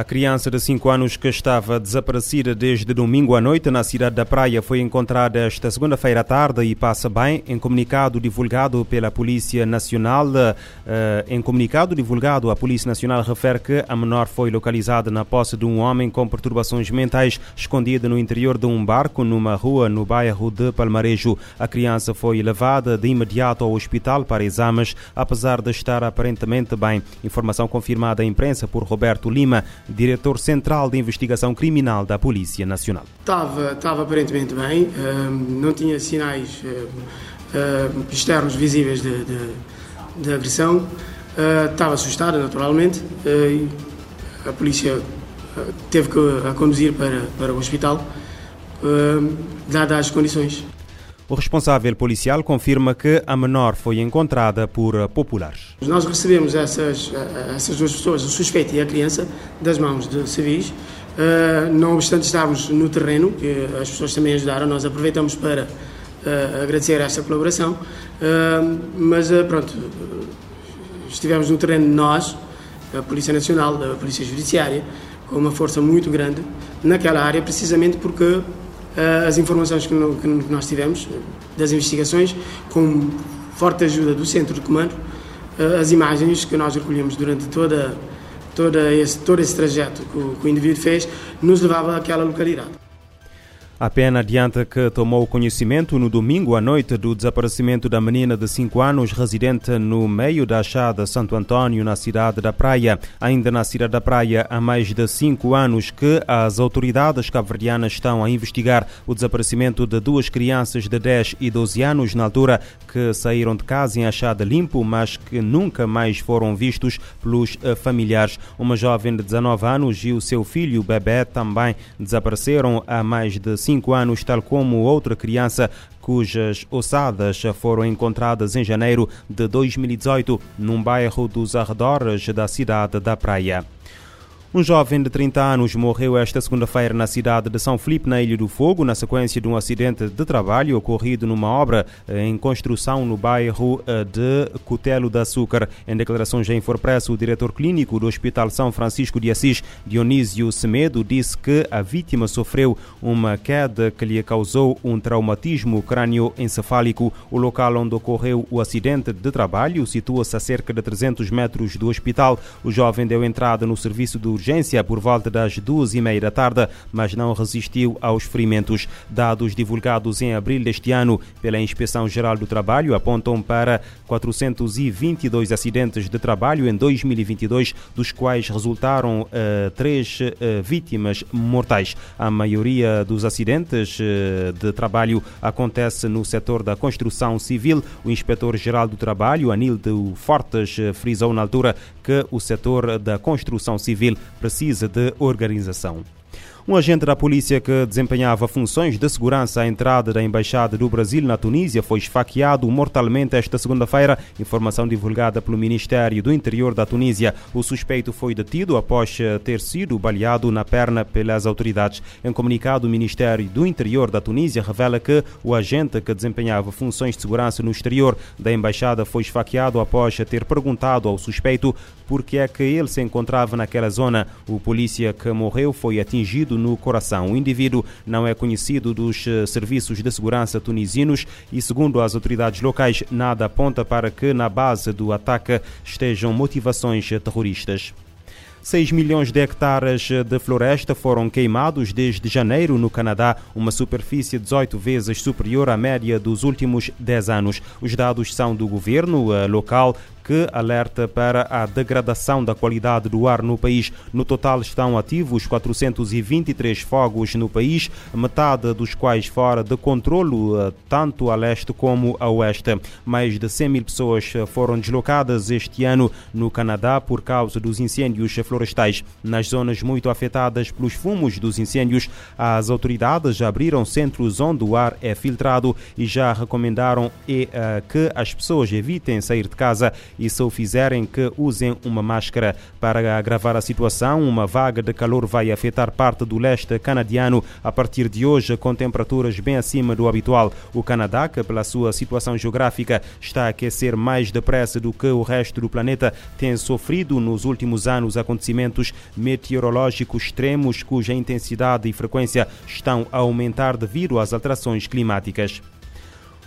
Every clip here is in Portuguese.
A criança de 5 anos que estava desaparecida desde domingo à noite na cidade da Praia foi encontrada esta segunda-feira à tarde e passa bem. Em comunicado divulgado pela Polícia Nacional, eh, em comunicado divulgado, a Polícia Nacional refere que a menor foi localizada na posse de um homem com perturbações mentais escondida no interior de um barco numa rua no bairro de Palmarejo. A criança foi levada de imediato ao hospital para exames, apesar de estar aparentemente bem. Informação confirmada à imprensa por Roberto Lima diretor central de investigação criminal da Polícia Nacional. Estava, estava aparentemente bem, não tinha sinais externos visíveis de, de, de agressão, estava assustada naturalmente, a polícia teve que a conduzir para, para o hospital, dadas as condições. O responsável policial confirma que a menor foi encontrada por populares. Nós recebemos essas, essas duas pessoas, o suspeito e a criança, das mãos de civis. Uh, não obstante estarmos no terreno, que as pessoas também ajudaram, nós aproveitamos para uh, agradecer esta colaboração, mas pronto, estivemos no terreno nós, a Polícia Nacional, a Polícia Judiciária, com uma força muito grande naquela área, precisamente porque eh, as informações que nós tivemos das investigações, com forte ajuda do centro de comando, eh, as imagens que nós recolhemos durante toda, toda esse, todo esse trajeto que o, que o indivíduo fez, nos levava àquela localidade. A pena adianta que tomou conhecimento no domingo à noite do desaparecimento da menina de 5 anos residente no meio da Achada Santo Antônio, na cidade da Praia. Ainda na cidade da Praia, há mais de 5 anos que as autoridades cabo-verdianas estão a investigar o desaparecimento de duas crianças de 10 e 12 anos, na altura que saíram de casa em Achada limpo, mas que nunca mais foram vistos pelos eh, familiares. Uma jovem de 19 anos e o seu filho, bebê, também desapareceram há mais de 5 5 anos, tal como outra criança cujas ossadas foram encontradas em janeiro de 2018 num bairro dos arredores da cidade da Praia. Um jovem de 30 anos morreu esta segunda-feira na cidade de São Felipe, na Ilha do Fogo, na sequência de um acidente de trabalho ocorrido numa obra eh, em construção no bairro eh, de Cutelo da Açúcar. Em declarações em Infopress, o diretor clínico do Hospital São Francisco de Assis, Dionísio Semedo, disse que a vítima sofreu uma queda que lhe causou um traumatismo crânioencefálico. O local onde ocorreu o acidente de trabalho situa-se a cerca de 300 metros do hospital. O jovem deu entrada no serviço do urgência por volta das duas e meia da tarde, mas não resistiu aos ferimentos. Dados divulgados em abril deste ano pela Inspeção Geral do Trabalho apontam para 422 acidentes de trabalho em 2022, dos quais resultaram uh, três uh, vítimas mortais. A maioria dos acidentes uh, de trabalho acontece no setor da construção civil. O inspetor-geral do Trabalho, Anildo Fortes, frisou na altura que o setor da construção civil precisa de organização. Um agente da polícia que desempenhava funções de segurança à entrada da Embaixada do Brasil na Tunísia foi esfaqueado mortalmente esta segunda-feira, informação divulgada pelo Ministério do Interior da Tunísia. O suspeito foi detido após ter sido baleado na perna pelas autoridades. Em comunicado, o Ministério do Interior da Tunísia revela que o agente que desempenhava funções de segurança no exterior da Embaixada foi esfaqueado após ter perguntado ao suspeito por que é que ele se encontrava naquela zona. O polícia que morreu foi atingido no coração. O indivíduo não é conhecido dos eh, serviços de segurança tunisinos e, segundo as autoridades locais, nada aponta para que na base do ataque estejam motivações terroristas. 6 milhões de hectares de floresta foram queimados desde janeiro no Canadá, uma superfície 18 vezes superior à média dos últimos 10 anos. Os dados são do governo eh, local que alerta para a degradação da qualidade do ar no país. No total estão ativos 423 fogos no país, metade dos quais fora de controlo, eh, tanto a leste como a oeste. Mais de 100 mil pessoas foram deslocadas este ano no Canadá por causa dos incêndios florestais. Nas zonas muito afetadas pelos fumos dos incêndios, as autoridades abriram centros onde o ar é filtrado e já recomendaram eh, que as pessoas evitem sair de casa e, se o fizerem, que usem uma máscara. Para agravar a situação, uma vaga de calor vai afetar parte do leste canadiano a partir de hoje, com temperaturas bem acima do habitual. O Canadá, que pela sua situação geográfica está a aquecer mais depressa do que o resto do planeta, tem sofrido nos últimos anos acontecimentos meteorológicos extremos cuja intensidade e frequência estão a aumentar devido às alterações climáticas.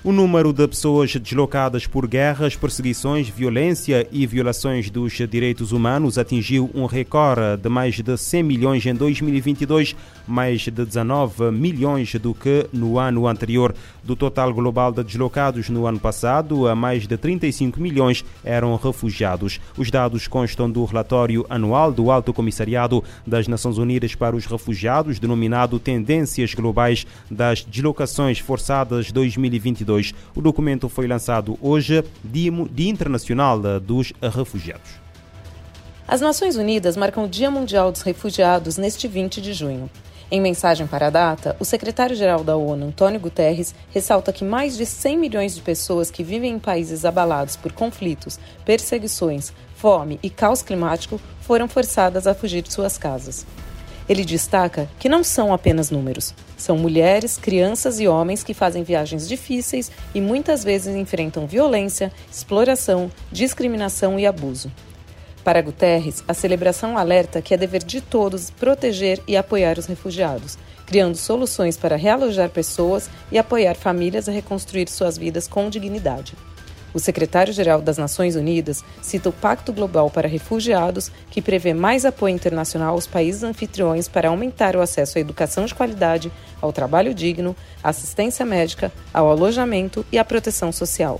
O número de pessoas deslocadas por guerras, perseguições, violência e violações dos direitos humanos atingiu um recorde de mais de 100 milhões em 2022, mais de 19 milhões do que no ano anterior. Do total global de deslocados no ano passado, a mais de 35 milhões eram refugiados. Os dados constam do relatório anual do Alto Comissariado das Nações Unidas para os Refugiados, denominado Tendências Globais das Deslocações Forçadas 2022. O documento foi lançado hoje, Dia Internacional dos Refugiados. As Nações Unidas marcam o Dia Mundial dos Refugiados neste 20 de junho. Em mensagem para a data, o secretário-geral da ONU, Antônio Guterres, ressalta que mais de 100 milhões de pessoas que vivem em países abalados por conflitos, perseguições, fome e caos climático foram forçadas a fugir de suas casas. Ele destaca que não são apenas números. São mulheres, crianças e homens que fazem viagens difíceis e muitas vezes enfrentam violência, exploração, discriminação e abuso. Para Guterres, a celebração alerta que é dever de todos proteger e apoiar os refugiados, criando soluções para realojar pessoas e apoiar famílias a reconstruir suas vidas com dignidade. O secretário-geral das Nações Unidas cita o Pacto Global para Refugiados, que prevê mais apoio internacional aos países anfitriões para aumentar o acesso à educação de qualidade, ao trabalho digno, assistência médica, ao alojamento e à proteção social.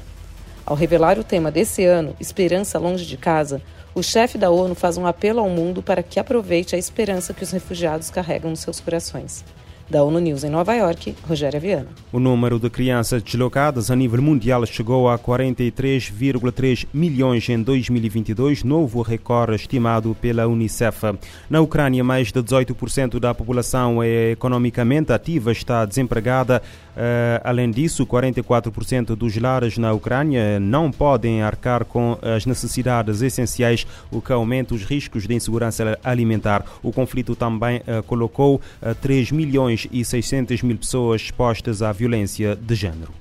Ao revelar o tema desse ano, Esperança Longe de Casa, o chefe da ONU faz um apelo ao mundo para que aproveite a esperança que os refugiados carregam nos seus corações. Da ONU News em Nova York, Rogéria Viana. O número de crianças deslocadas a nível mundial chegou a 43,3 milhões em 2022, novo recorde estimado pela Unicef. Na Ucrânia, mais de 18% da população é economicamente ativa, está desempregada. Uh, além disso, 44% dos lares na Ucrânia não podem arcar com as necessidades essenciais, o que aumenta os riscos de insegurança alimentar. O conflito também uh, colocou uh, 3 milhões e 600 mil pessoas expostas à violência de género.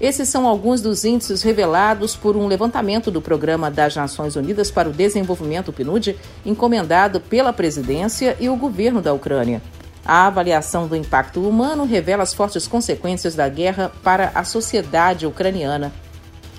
Esses são alguns dos índices revelados por um levantamento do Programa das Nações Unidas para o Desenvolvimento, PNUD, encomendado pela presidência e o governo da Ucrânia. A avaliação do impacto humano revela as fortes consequências da guerra para a sociedade ucraniana.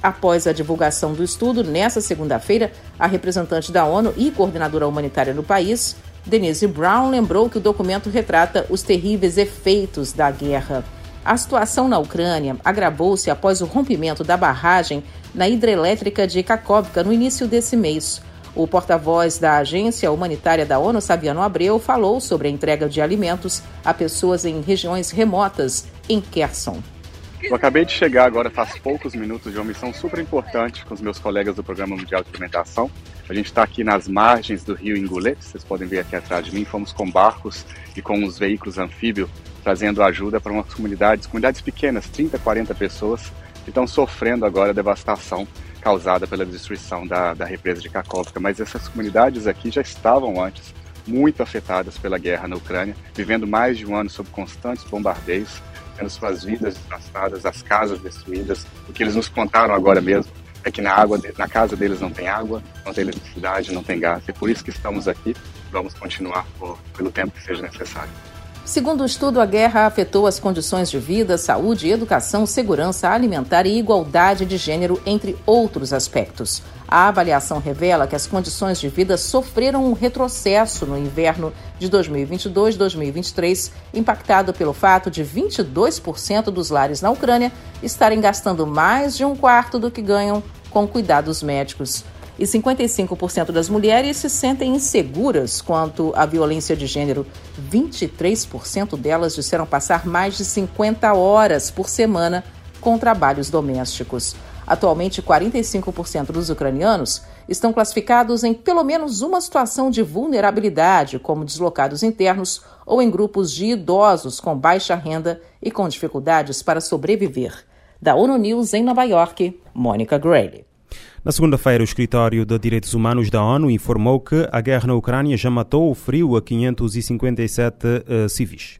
Após a divulgação do estudo, nesta segunda-feira, a representante da ONU e coordenadora humanitária no país, Denise Brown, lembrou que o documento retrata os terríveis efeitos da guerra. A situação na Ucrânia agravou-se após o rompimento da barragem na hidrelétrica de Kakovka no início desse mês. O porta-voz da agência humanitária da ONU, Sabiano Abreu, falou sobre a entrega de alimentos a pessoas em regiões remotas em Kherson. Eu acabei de chegar agora, faz poucos minutos, de uma missão super importante com os meus colegas do Programa Mundial de Alimentação. A gente está aqui nas margens do rio Ingulete, vocês podem ver aqui atrás de mim. Fomos com barcos e com os veículos anfíbios trazendo ajuda para umas comunidades, comunidades pequenas, 30, 40 pessoas, que estão sofrendo agora a devastação causada pela destruição da, da represa de Kakovka, mas essas comunidades aqui já estavam antes muito afetadas pela guerra na Ucrânia, vivendo mais de um ano sob constantes bombardeios, tendo suas vidas devastadas, as casas destruídas. O que eles nos contaram agora mesmo é que na água, na casa deles não tem água, não tem eletricidade, não tem gás. É por isso que estamos aqui. Vamos continuar por, pelo tempo que seja necessário. Segundo o estudo, a guerra afetou as condições de vida, saúde, educação, segurança alimentar e igualdade de gênero, entre outros aspectos. A avaliação revela que as condições de vida sofreram um retrocesso no inverno de 2022-2023, impactado pelo fato de 22% dos lares na Ucrânia estarem gastando mais de um quarto do que ganham com cuidados médicos e 55% das mulheres se sentem inseguras quanto à violência de gênero. 23% delas disseram passar mais de 50 horas por semana com trabalhos domésticos. Atualmente, 45% dos ucranianos estão classificados em pelo menos uma situação de vulnerabilidade, como deslocados internos ou em grupos de idosos com baixa renda e com dificuldades para sobreviver. Da ONU News em Nova York, Mônica Grayle. Na segunda-feira, o Escritório de Direitos Humanos da ONU informou que a guerra na Ucrânia já matou ou feriu a 557 uh, civis.